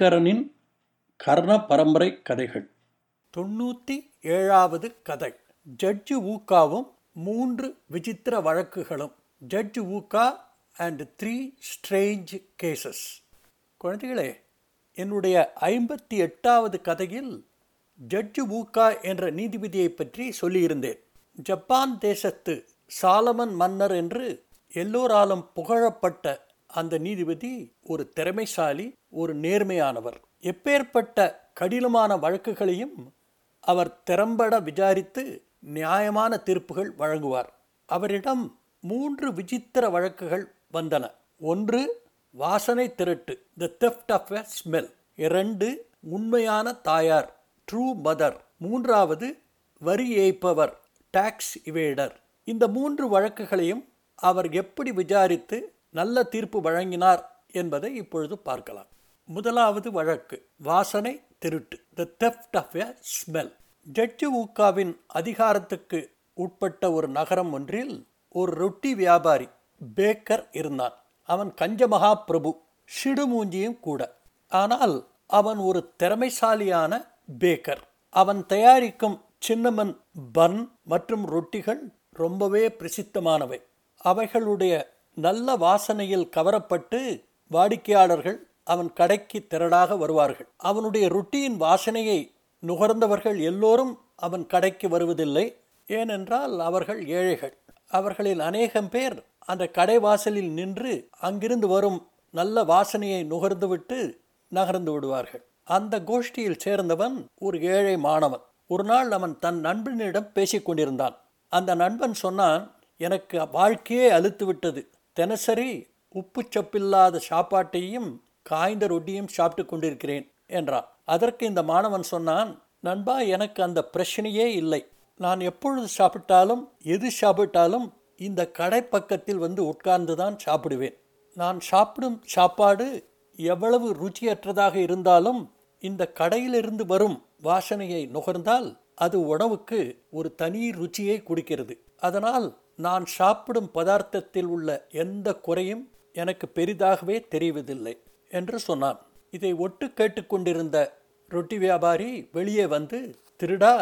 ஐங்கரனின் கர்ண பரம்பரை கதைகள். தொண்ணூற்றி ஏழாவது கதை. ஜட்ஜு ஊக்காவும் மூன்று விசித்திர வழக்குகளும். Judge Ooka and three strange cases குழந்தைகளே என்னுடைய ஐம்பத்தி எட்டாவது கதையில் ஜட்ஜு ஊக்கா என்ற நீதிபதியை பற்றி சொல்லியிருந்தேன். ஜப்பான் தேசத்து சாலமன் மன்னர் என்று எல்லோராலும் புகழப்பட்ட அந்த நீதிபதி ஒரு திறமைசாலி ஒரு நேர்மையானவர். எப்பேற்பட்ட கடினமான வழக்குகளையும் அவர் திறம்பட விசாரித்து நியாயமான தீர்ப்புகள் வழங்குவார். அவரிடம் மூன்று விசித்திர வழக்குகள் வந்தன. ஒன்று வாசனை திருட்டு the theft of a smell இரண்டு உண்மையான தாயார் ட்ரூ மதர் மூன்றாவது வரி ஏய்ப்பவர். டாக்ஸ் இவேடர் இந்த மூன்று வழக்குகளையும் அவர் எப்படி விசாரித்து நல்ல தீர்ப்பு வழங்கினார் என்பதை இப்பொழுது பார்க்கலாம். முதலாவது வழக்கு வாசனை திருட்டு the theft of a smell judge ஊக்காவின் அதிகாரத்துக்கு உட்பட்ட ஒரு நகரம் ஒன்றில் ஒரு ரொட்டி வியாபாரி பேக்கர் இருந்தான். அவன் கஞ்சமகா பிரபு சிடுமூஞ்சியும் கூட. ஆனால் அவன் ஒரு திறமைசாலியான பேக்கர். அவன் தயாரிக்கும் சின்னமன் பன் மற்றும் ரொட்டிகள் ரொம்பவே பிரசித்தமானவை. அவைகளுடைய நல்ல வாசனையில் கவரப்பட்டு வாடிக்கையாளர்கள் அவன் கடைக்கு திரளாக வருவார்கள். அவனுடைய ரொட்டியின் வாசனையை நுகர்ந்தவர்கள் எல்லோரும் அவன் கடைக்கு வருவதில்லை. ஏனென்றால் அவர்கள் ஏழைகள். அவர்களில் அநேகம் பேர் அந்த கடை வாசலில் நின்று அங்கிருந்து வரும் நல்ல வாசனையை நுகர்ந்துவிட்டு நகர்ந்து விடுவார்கள். அந்த கோஷ்டியில் சேர்ந்தவன் ஒரு ஏழை மாணவன். ஒரு நாள் அவன் தன் நண்பனிடம் பேசிக்கொண்டிருந்தான். அந்த நண்பன் சொன்னான் எனக்கு வாழ்க்கையே அழுத்து விட்டது தினசரி உப்பு சப்பில்லாத சாப்பாட்டையும் காய்ந்த ரொட்டியும் சாப்பிட்டு கொண்டிருக்கிறேன் என்றான். அதற்கு இந்த மாணவன் சொன்னான் நண்பா எனக்கு அந்த பிரச்சனையே இல்லை. நான் எப்பொழுது சாப்பிட்டாலும் எது சாப்பிட்டாலும் இந்த கடை பக்கத்தில் வந்து உட்கார்ந்து தான் சாப்பிடுவேன். நான் சாப்பிடும் சாப்பாடு எவ்வளவு ருச்சியற்றதாக இருந்தாலும் இந்த கடையிலிருந்து வரும் வாசனையை நுகர்ந்தால் அது உணவுக்கு ஒரு தனி ருச்சியை கொடுக்கிறது. அதனால் நான் சாப்பிடும் பதார்த்தத்தில் உள்ள எந்த குறையும் எனக்கு பெரிதாகவே தெரிவதில்லை என்று சொன்னான். இதை ஒட்டு கேட்டுக்கொண்டிருந்த ரொட்டி வியாபாரி வெளியே வந்து திருடா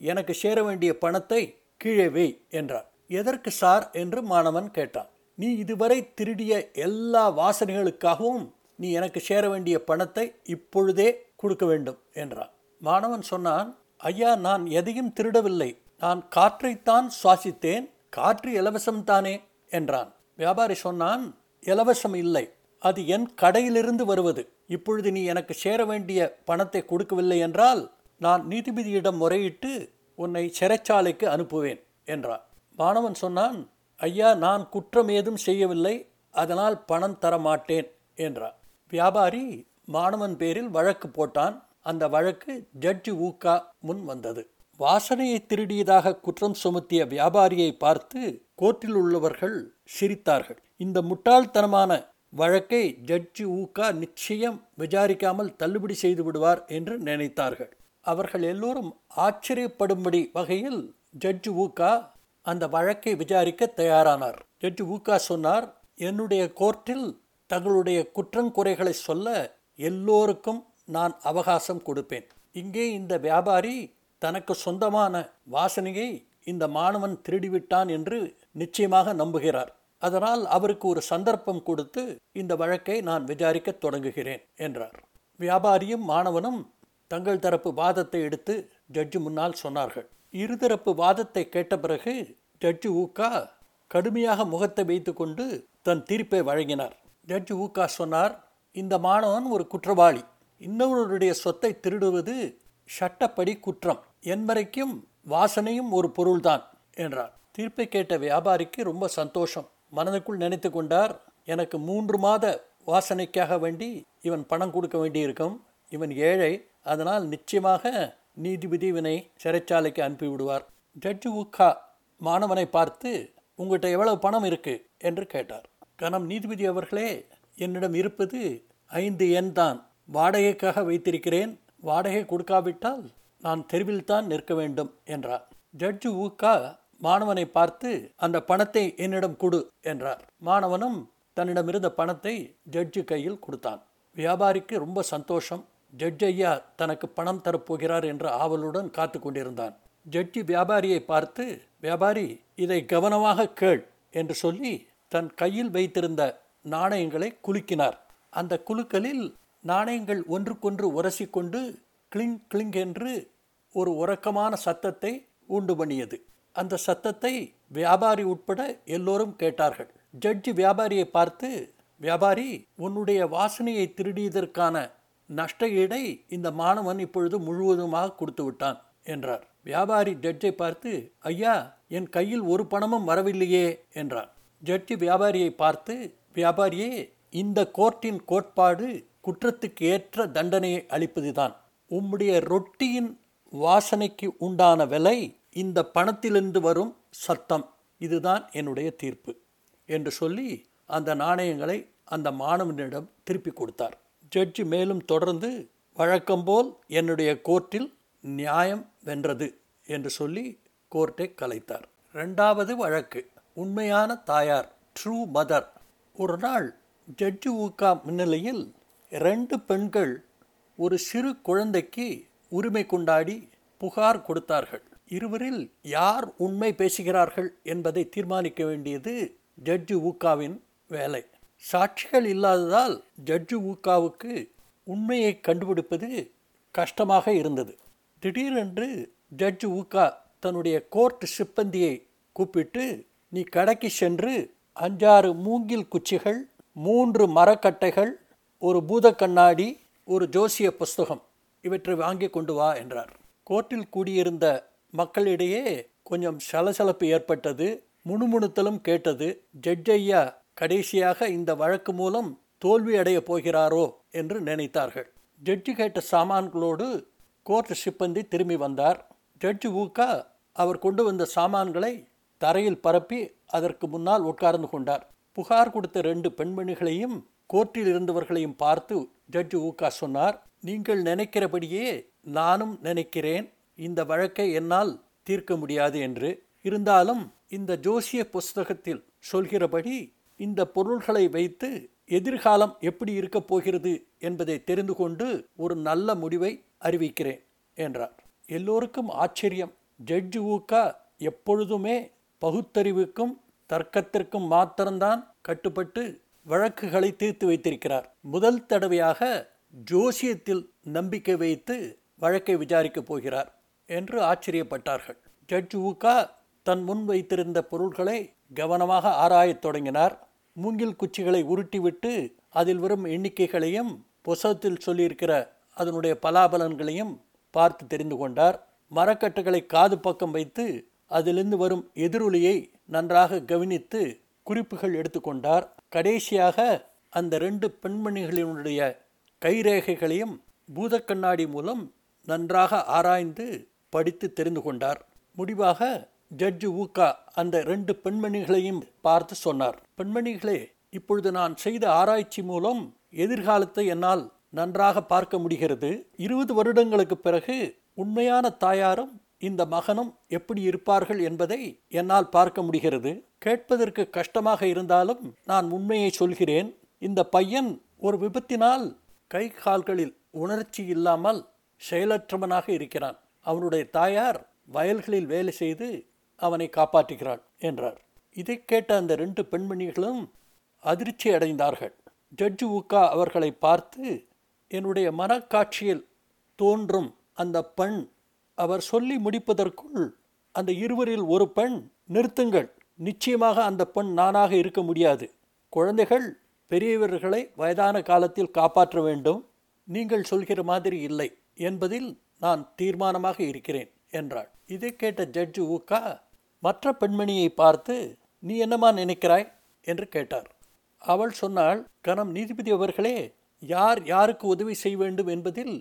எனக்கு சேர வேண்டிய பணத்தை கீழே வை என்றார் எதற்கு சார்? என்று மாணவன் கேட்டான். நீ இதுவரை திருடிய எல்லா வாசனைகளுக்காகவும் நீ எனக்கு சேர வேண்டிய பணத்தை இப்பொழுதே கொடுக்க வேண்டும் என்றான். மாணவன் சொன்னான் ஐயா நான் எதையும் திருடவில்லை. நான் காற்றைத்தான் சுவாசித்தேன் காற்று இலவசம் தானே? என்றான். வியாபாரி சொன்னான் இலவசம் இல்லை. அது என் கடையிலிருந்து வருவது. இப்பொழுது நீ எனக்கு சேர வேண்டிய பணத்தை கொடுக்கவில்லை என்றால் நான் நீதிபதியிடம் முறையிட்டு உன்னை சிறைச்சாலைக்கு அனுப்புவேன் என்றான். மாணவன் சொன்னான் ஐயா நான் குற்றம் ஏதும் செய்யவில்லை அதனால் பணம் தர மாட்டேன் என்றான். வியாபாரி மாணவன் பேரில் வழக்கு போட்டான். அந்த வழக்கு ஜட்ஜி ஊக்கா முன் வந்தது. வாசனையை திருடியதாக குற்றம் சுமத்திய வியாபாரியை பார்த்து கோர்ட்டில் உள்ளவர்கள் சிரித்தார்கள். இந்த முட்டாள்தனமான வழக்கை ஜட்ஜி ஊக்கா நிச்சயம் விசாரிக்காமல் தள்ளுபடி செய்து விடுவார் என்று நினைத்தார்கள். அவர்கள் எல்லோரும் ஆச்சரியப்படும்படி வகையில் ஜட்ஜ் ஊக்கா அந்த வழக்கை விசாரிக்க தயாரானார். ஜட்ஜ் ஊக்கா சொன்னார் என்னுடைய கோர்ட்டில் தங்களுடைய குற்றங்குறைகளை சொல்ல எல்லோருக்கும் நான் அவகாசம் கொடுப்பேன். இங்கே இந்த வியாபாரி தனக்கு சொந்தமான வாசனையை இந்த மாணவன் திருடிவிட்டான் என்று நிச்சயமாக நம்புகிறார். அதனால் அவருக்கு ஒரு சந்தர்ப்பம் கொடுத்து இந்த வழக்கை நான் விசாரிக்க தொடங்குகிறேன் என்றார். வியாபாரியும் மாணவனும் தங்கள் தரப்பு வாதத்தை எடுத்து ஜட்ஜு முன்னால் சொன்னார்கள். இருதரப்பு வாதத்தை கேட்ட பிறகு ஜட்ஜு ஊக்கா கடுமையாக முகத்தை வைத்துக்கொண்டு தன் தீர்ப்பை வழங்கினார். ஜட்ஜு ஊக்கா சொன்னார் இந்த மாணவன் ஒரு குற்றவாளி. இன்னொருடைய சொத்தை திருடுவது சட்டப்படி குற்றம். என் வரைக்கும் வாசனையும் ஒரு பொருள்தான் என்றார். தீர்ப்பை கேட்ட வியாபாரிக்கு ரொம்ப சந்தோஷம். மனதுக்குள் நினைத்து கொண்டார் எனக்கு மூன்று மாத வாசனைக்காக வேண்டி இவன் பணம் கொடுக்க வேண்டியிருக்கும். இவன் ஏழை அதனால் நிச்சயமாக நீதிபதி இவனை சிறைச்சாலைக்கு அனுப்பிவிடுவார். ஜட்ஜு உக்கா மாணவனை பார்த்து உங்கள்கிட்ட எவ்வளவு பணம் இருக்கு? என்று கேட்டார். கணம் நீதிபதி அவர்களே என்னிடம் இருப்பது ஐந்து எண் தான். வாடகைக்காக வைத்திருக்கிறேன். வாடகை கொடுக்காவிட்டால் நான் தெருவில் தான் நிற்க வேண்டும் என்றார். ஜட்ஜு ஊக்கா மாணவனை பார்த்து அந்த பணத்தை என்னிடம் கொடு என்றார். மாணவனும் தன்னிடமிருந்த பணத்தை ஜட்ஜு கையில் கொடுத்தான். வியாபாரிக்கு ரொம்ப சந்தோஷம். ஜட்ஜ் ஐயா தனக்கு பணம் தரப்போகிறார் என்ற ஆவலுடன் காத்து கொண்டிருந்தான். ஜட்ஜி வியாபாரியை பார்த்து வியாபாரி இதை கவனமாக கேள் என்று சொல்லி தன் கையில் வைத்திருந்த நாணயங்களை குலுக்கினார். அந்த குலுக்கலில் நாணயங்கள் ஒன்றுக்கொன்று உரசிக்கொண்டு கிளிங் கிளிங் என்று ஒரு உறக்கமான சத்தத்தை உண்டு பண்ணியது. அந்த சத்தத்தை வியாபாரி உட்பட எல்லோரும் கேட்டார்கள். ஜட்ஜி வியாபாரியை பார்த்து வியாபாரி உன்னுடைய வாசனையை திருடியதற்கான நஷ்ட ஈடை இந்த மாணவன் இப்பொழுது முழுவதுமாக கொடுத்து விட்டான் என்றார். வியாபாரி ஜட்ஜை பார்த்து ஐயா என் கையில் ஒரு பணமும் வரவில்லையே என்றார். ஜட்ஜி வியாபாரியை பார்த்து வியாபாரியே இந்த கோர்ட்டின் கோட்பாடு குற்றத்துக்கு ஏற்ற தண்டனையை அளிப்பதுதான். உம்முடைய ரொட்டியின் வாசனைக்கு உண்டான விலை இந்த பணத்திலிருந்து வரும் சத்தம். இதுதான் என்னுடைய தீர்ப்பு என்று சொல்லி அந்த நாணயங்களை அந்த மாணவனிடம் திருப்பி கொடுத்தார். ஜட்ஜி மேலும் தொடர்ந்து வழக்கம்போல் என்னுடைய கோர்ட்டில் நியாயம் வென்றது என்று சொல்லி கோர்ட்டை கலைத்தார். ரெண்டாவது வழக்கு. உண்மையான தாயார் ட்ரூ மதர் ஒரு நாள் ஜட்ஜி ஊக்கா முன்னிலையில் ரெண்டு பெண்கள் ஒரு சிறு குழந்தைக்கு உரிமை கொண்டாடி புகார் கொடுத்தார்கள். இருவரில் யார் உண்மை பேசுகிறார்கள் என்பதை தீர்மானிக்க வேண்டியது ஜட்ஜு ஊக்காவின் வேலை. சாட்சிகள் இல்லாததால் ஜட்ஜு ஊக்காவுக்கு உண்மையை கண்டுபிடிப்பது கஷ்டமாக இருந்தது. திடீரென்று ஜட்ஜு ஊக்கா தன்னுடைய கோர்ட் சிப்பந்தியை கூப்பிட்டு நீ கடைக்கு சென்று அஞ்சாறு மூங்கில் குச்சிகள் மூன்று மரக்கட்டைகள் ஒரு பூத கண்ணாடி ஒரு ஜோசிய புஸ்தகம் இவற்றை வாங்கி கொண்டு வா என்றார். கோர்ட்டில் கூடியிருந்த மக்களிடையே கொஞ்சம் சலசலப்பு ஏற்பட்டது. முணுமுணுத்தலும் கேட்டது ஜட்ஜையா கடைசியாக இந்த வழக்கு மூலம் தோல்வி அடையப் போகிறாரோ? என்று நினைத்தார்கள். ஜட்ஜி கேட்ட சாமான்களோடு கோர்ட் சிப்பந்தி திரும்பி வந்தார். ஜட்ஜ் ஊக்கா அவர் கொண்டு வந்த சாமான்களை தரையில் பரப்பி அதற்கு முன்னால் உட்கார்ந்து கொண்டார். புகார் கொடுத்த ரெண்டு பெண்மணிகளையும் கோர்ட்டில் இருந்தவர்களையும் பார்த்து ஜட்ஜ் ஊக்கா சொன்னார் நீங்கள் நினைக்கிறபடியே நானும் நினைக்கிறேன். இந்த வழக்கை என்னால் தீர்க்க முடியாது என்று. இருந்தாலும் இந்த ஜோசிய புஸ்தகத்தில் சொல்கிறபடி இந்த பொருள்களை வைத்து எதிர்காலம் எப்படி இருக்கப் போகிறது என்பதை தெரிந்து கொண்டு ஒரு நல்ல முடிவை அறிவிக்கிறேன் என்றார். எல்லோருக்கும் ஆச்சரியம். ஜட்ஜு ஊக்கா எப்பொழுதுமே பகுத்தறிவுக்கும் தர்க்கத்திற்கும் மாத்திரம்தான் கட்டுப்பட்டு வழக்குகளை தீர்த்து வைத்திருக்கிறார். முதல் தடவையாக ஜோசியத்தில் நம்பிக்கை வைத்து வழக்கை விசாரிக்கப் போகிறார் என்று ஆச்சரியப்பட்டார்கள். ஜட்ஜ் ஊக்கா தன் முன் வைத்திருந்த பொருள்களை கவனமாக ஆராயத் தொடங்கினார். மூங்கில் குச்சிகளை உருட்டிவிட்டு அதில் வரும் எண்ணிக்கைகளையும் புசத்தில் சொல்லியிருக்கிற அதனுடைய பலாபலன்களையும் பார்த்து தெரிந்து கொண்டார். மரக்கட்டுகளை காது பக்கம் வைத்து அதிலிருந்து வரும் எதிரொலியை நன்றாக கவனித்து குறிப்புகள் எடுத்துக்கொண்டார் கடைசியாக அந்த ரெண்டு பெண்மணிகளினுடைய கைரேகைகளையும் பூதக்கண்ணாடி மூலம் நன்றாக ஆராய்ந்து படித்து தெரிந்து கொண்டார். முடிவாக ஜட்ஜு ஊக்கா அந்த ரெண்டு பெண்மணிகளையும் பார்த்து சொன்னார். பெண்மணிகளே இப்பொழுது நான் செய்த ஆராய்ச்சி மூலம் எதிர்காலத்தை என்னால் நன்றாக பார்க்க முடிகிறது. இருபது வருடங்களுக்கு பிறகு உண்மையான தாயாரும் இந்த மகனும் எப்படி இருப்பார்கள் என்பதை என்னால் பார்க்க முடிகிறது. கேட்பதற்கு கஷ்டமாக இருந்தாலும் நான் உண்மையை சொல்கிறேன். இந்த பையன் ஒரு விபத்தினால் கை கால்களில் உணர்ச்சி இல்லாமல் செயலற்றவனாக இருக்கிறான். அவனுடைய தாயார் வயல்களில் வேலை செய்து அவனை காப்பாற்றுகிறாள் என்றார். இதை கேட்ட அந்த ரெண்டு பெண்மணிகளும் அதிர்ச்சி அடைந்தார்கள். ஜட்ஜு உக்கா அவர்களை பார்த்து என்னுடைய மனக்காட்சியில் தோன்றும் அந்த பெண். அவர் சொல்லி முடிப்பதற்குள் அந்த இருவரில் ஒரு பெண் நிறுத்துங்கள். நிச்சயமாக அந்த பெண் நானாக இருக்க முடியாது. குழந்தைகள் பெரியவர்களை வயதான காலத்தில் காப்பாற்ற வேண்டும். நீங்கள் சொல்கிற மாதிரி இல்லை என்பதில் நான் தீர்மானமாக இருக்கிறேன் என்றாள். இதை கேட்ட ஜட்ஜு ஊக்கா மற்ற பெண்மணியை பார்த்து நீ என்னமா நினைக்கிறாய்? என்று கேட்டார். அவள் சொன்னாள் கணம் நீதிபதி அவர்களே யார் யாருக்கு உதவி செய்ய வேண்டும் என்பதில்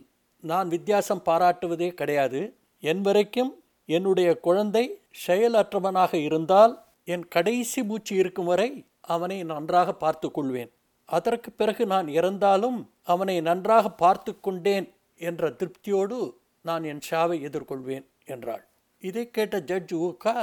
நான் வித்தியாசம் பாராட்டுவதே கிடையாது. என் வரைக்கும் என்னுடைய குழந்தை செயலற்றவனாக இருந்தால் என் கடைசி மூச்சு இருக்கும் வரை அவனை நன்றாக பார்த்து கொள்வேன். அதற்கு பிறகு நான் இறந்தாலும் அவனை நன்றாக பார்த்து கொண்டேன் என்ற திருப்தியோடு நான் என் ஷாவை எதிர்கொள்வேன் என்றாள். இதை கேட்ட ஜட்ஜ் ஊக்கா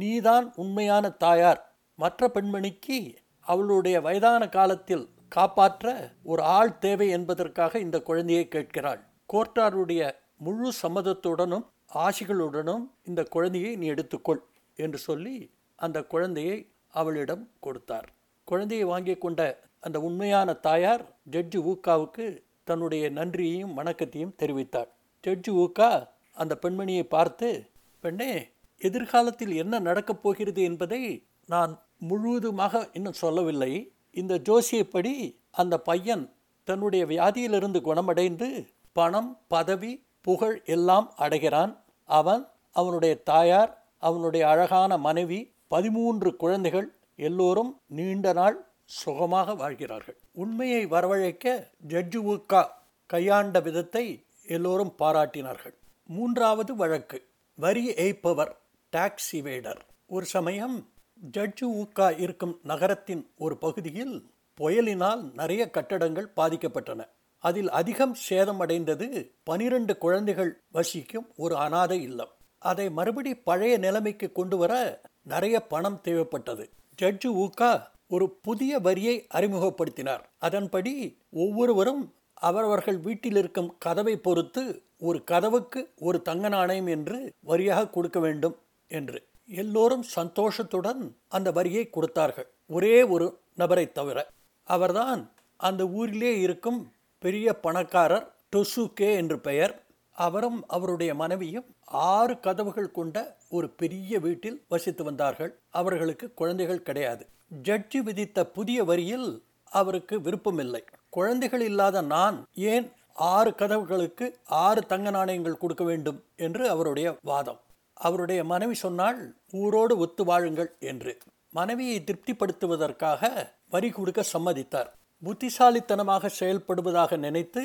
நீதான் உண்மையான தாயார். மற்ற பெண்மணிக்கு அவளுடைய வயதான காலத்தில் காப்பாற்ற ஒரு ஆள் தேவை என்பதற்காக இந்த குழந்தையை கேட்கிறாள். கோர்ட்டாருடைய முழு சம்மதத்துடனும் ஆசிகளுடனும் இந்த குழந்தையை நீ எடுத்துக்கொள் என்று சொல்லி அந்த குழந்தையை அவளிடம் கொடுத்தார். குழந்தையை வாங்கி கொண்ட அந்த உண்மையான தாயார் ஜட்ஜு ஊக்காவுக்கு தன்னுடைய நன்றியையும் வணக்கத்தையும் தெரிவித்தாள். ஜட்ஜு ஊக்கா அந்த பெண்மணியை பார்த்து பெண்ணே எதிர்காலத்தில் என்ன நடக்கப் போகிறது என்பதை நான் முழுவதுமாக இன்னும் சொல்லவில்லை. இந்த ஜோசியப்படி அந்த பையன் தன்னுடைய வியாதியிலிருந்து குணமடைந்து பணம் பதவி புகழ் எல்லாம் அடைகிறான். அவன் அவனுடைய தாயார் அவனுடைய அழகான மனைவி பதிமூன்று குழந்தைகள் எல்லோரும் நீண்ட நாள் சுகமாக வாழ்கிறார்கள். உண்மையை வரவழைக்க ஜட்ஜு உக்கா கையாண்ட விதத்தை எல்லோரும் பாராட்டினார்கள். மூன்றாவது வழக்கு வரி ஏய்ப்பவர் டாக்ஸ் இவேடர் ஒரு சமயம் ஜட்ஜு உக்கா இருக்கும் நகரத்தின் ஒரு பகுதியில் புயலினால் நிறைய கட்டடங்கள் பாதிக்கப்பட்டன. அதில் அதிகம் சேதமடைந்தது பனிரெண்டு குழந்தைகள் வசிக்கும் ஒரு அனாதை இல்லம். அதை மறுபடி பழைய நிலைமைக்கு கொண்டு வர நிறைய பணம் தேவைப்பட்டது. ஜட்ஜு ஊக்கா ஒரு புதிய வரியை அறிமுகப்படுத்தினார். அதன்படி ஒவ்வொருவரும் அவரவர்கள் வீட்டில் இருக்கும் கதவை பொறுத்து ஒரு கதவுக்கு ஒரு தங்க நாணயம் என்று வரியாக கொடுக்க வேண்டும் என்று. எல்லோரும் சந்தோஷத்துடன் அந்த வரியை கொடுத்தார்கள். ஒரே ஒரு நபரை தவிர. அவர்தான் அந்த ஊரிலே இருக்கும் பெரிய பணக்காரர் டொசுகே என்று பெயர். அவரும் அவருடைய மனைவியும் ஆறு கதவுகள் கொண்ட ஒரு பெரிய வீட்டில் வசித்து வந்தார்கள். அவர்களுக்கு குழந்தைகள் கிடையாது. ஜட்ஜி விதித்த புதிய வரியில் அவருக்கு விருப்பமில்லை. குழந்தைகள் இல்லாத நான் ஏன் ஆறு கதவுகளுக்கு ஆறு தங்க நாணயங்கள் கொடுக்க வேண்டும் என்று அவருடைய வாதம். அவருடைய மனைவி சொன்னால் ஊரோடு ஒத்து வாழுங்கள் என்று. மனைவியை திருப்திப்படுத்துவதற்காக வரி கொடுக்க சம்மதித்தார். புத்திசாலித்தனமாக செயல்படுவதாக நினைத்து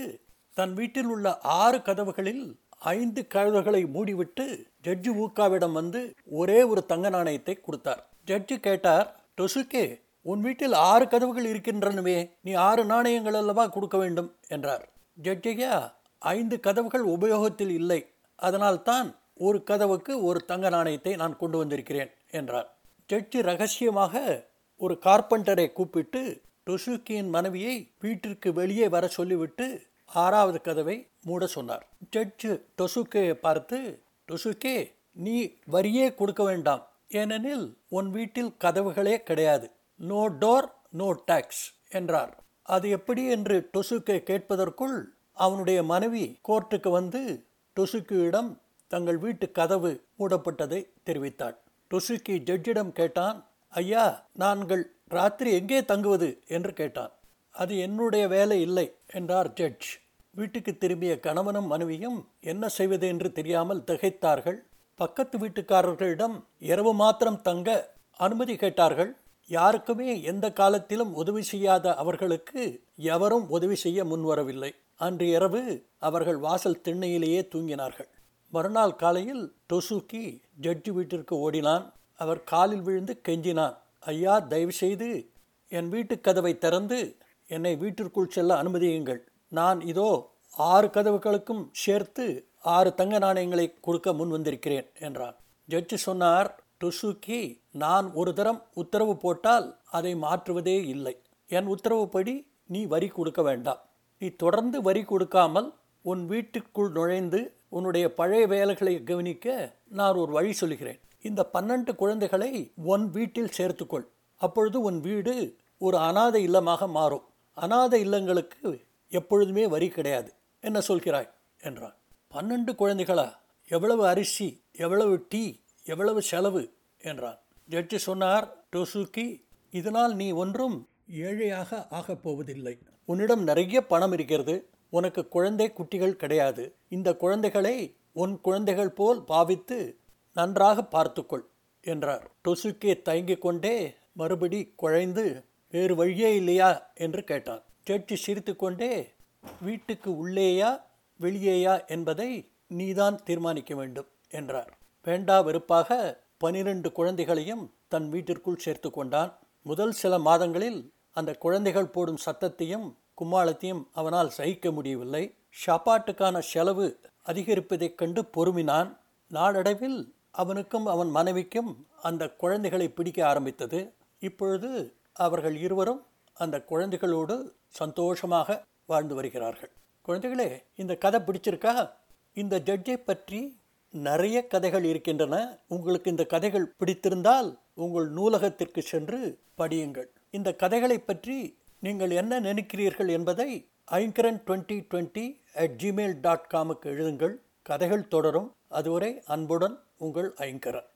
தன் வீட்டில் உள்ள ஆறு கதவுகளில் ஐந்து கதவுகளை மூடிவிட்டு ஜட்ஜி ஊக்காவிடம் வந்து ஒரே ஒரு தங்க நாணயத்தை கொடுத்தார். ஜட்ஜி கேட்டார் டொசுக்கே உன் வீட்டில் ஆறு கதவுகள் இருக்கின்றனவே நீ ஆறு நாணயங்கள் அல்லவா கொடுக்க வேண்டும்? என்றார். ஜட்ஜையா ஐந்து கதவுகள் உபயோகத்தில் இல்லை. அதனால்தான் ஒரு கதவுக்கு ஒரு தங்க நாணயத்தை நான் கொண்டு வந்திருக்கிறேன் என்றார். ஜட்ஜி ரகசியமாக ஒரு கார்பெண்டரை கூப்பிட்டு டொசுக்கியின் மனைவியை வீட்டிற்கு வெளியே வர சொல்லிவிட்டு ஆறாவது கதவை மூட சொன்னார். ஜட்ஜு டொசுக்கையை பார்த்து டொசுக்கே நீ வரியே கொடுக்க வேண்டாம். ஏனெனில் உன் வீட்டில் கதவுகளே கிடையாது. நோ டோர் நோ டாக்ஸ் என்றார். அது எப்படி என்று டொசுக்கை கேட்பதற்குள் அவனுடைய மனைவி கோர்ட்டுக்கு வந்து டொசுக்கியிடம் தங்கள் வீட்டு கதவு மூடப்பட்டதை தெரிவித்தாள். டொசுக்கி ஜட்ஜிடம் கேட்டான் ஐயா நாங்கள் ராத்திரி எங்கே தங்குவது? என்று கேட்டான். அது என்னுடைய வேலை இல்லை என்றார் ஜட்ஜ். வீட்டுக்கு திரும்பிய கணவனும் மனைவியும் என்ன செய்வது என்று தெரியாமல் திகைத்தார்கள். பக்கத்து வீட்டுக்காரர்களிடம் இரவு மாத்திரம் தங்க அனுமதி கேட்டார்கள். யாருக்குமே எந்த காலத்திலும் உதவி செய்யாத அவர்களுக்கு எவரும் உதவி செய்ய முன்வரவில்லை. அன்று இரவு அவர்கள் வாசல் திண்ணையிலேயே தூங்கினார்கள். மறுநாள் காலையில் டொசுக்கி ஜட்ஜி வீட்டிற்கு ஓடினான். அவர் காலில் விழுந்து கெஞ்சினான். ஐயா தயவு செய்து என் வீட்டு கதவை திறந்து என்னை வீட்டிற்குள் செல்ல அனுமதியுங்கள். நான் இதோ ஆறு கதவுகளுக்கும் சேர்த்து ஆறு தங்க நாணயங்களை கொடுக்க முன் வந்திருக்கிறேன் என்றான். ஜட்ஜி சொன்னார் டுசுக்கி நான் ஒரு தரம் உத்தரவு போட்டால் அதை மாற்றுவதே இல்லை. என் உத்தரவுப்படி நீ வரி கொடுக்க வேண்டாம். நீ தொடர்ந்து வரி கொடுக்காமல் உன் வீட்டுக்குள் நுழைந்து உன்னுடைய பழைய வேலைகளை கவனிக்க நான் ஒரு வழி சொல்கிறேன் இந்த பன்னெண்டு குழந்தைகளை உன் வீட்டில் சேர்த்துக்கொள். அப்பொழுது உன் வீடு ஒரு அனாதை இல்லமாக மாறும். அனாதை இல்லங்களுக்கு எப்பொழுதுமே வரி கிடையாது. என்ன சொல்கிறாய்? என்றான். பன்னெண்டு குழந்தைகளா? எவ்வளவு அரிசி எவ்வளவு டீ எவ்வளவு செலவு? என்றான். ஜட்ஜி சொன்னார் டோசுக்கி இதனால் நீ ஒன்றும் ஏழையாக ஆகப் போவதில்லை. உன்னிடம் நிறைய பணம் இருக்கிறது. உனக்கு குழந்தை குட்டிகள் கிடையாது. இந்த குழந்தைகளை உன் குழந்தைகள் போல் பாவித்து நன்றாக பார்த்துக்கொள் என்றார். டொசுக்கே தயங்கிக் கொண்டே மறுபடி குழைந்து வேறு வழியே இல்லையா? என்று கேட்டான். ஜட்ஜி சிரித்துக்கொண்டே வீட்டுக்கு உள்ளேயா? வெளியேயா என்பதை நீதான் தீர்மானிக்க வேண்டும் என்றார். வேண்டா வெறுப்பாக பனிரெண்டு குழந்தைகளையும் தன் வீட்டிற்குள் சேர்த்து கொண்டான். முதல் சில மாதங்களில் அந்த குழந்தைகள் போடும் சத்தத்தையும் கும்மாளத்தையும் அவனால் சகிக்க முடியவில்லை. சாப்பாட்டுக்கான செலவு அதிகரிப்பதைக் கண்டு பொறுமினான். நாளடைவில் அவனுக்கும் அவன் மனைவிக்கும் அந்த குழந்தைகளை பிடிக்க ஆரம்பித்தது. இப்பொழுது அவர்கள் இருவரும் அந்த குழந்தைகளோடு சந்தோஷமாக வாழ்ந்து வருகிறார்கள். குழந்தைகளே இந்த கதை பிடிச்சிருக்கா? இந்த ஜட்ஜை பற்றி நிறைய கதைகள் இருக்கின்றன. உங்களுக்கு இந்த கதைகள் பிடித்திருந்தால் உங்கள் நூலகத்திற்கு சென்று படியுங்கள். இந்த கதைகளை பற்றி நீங்கள் என்ன நினைக்கிறீர்கள் என்பதை Aingaran twenty twenty at Gmail dot காமுக்கு எழுதுங்கள். கதைகள் தொடரும். அதுவரை அன்புடன் உங்கள் ஐங்கரன்.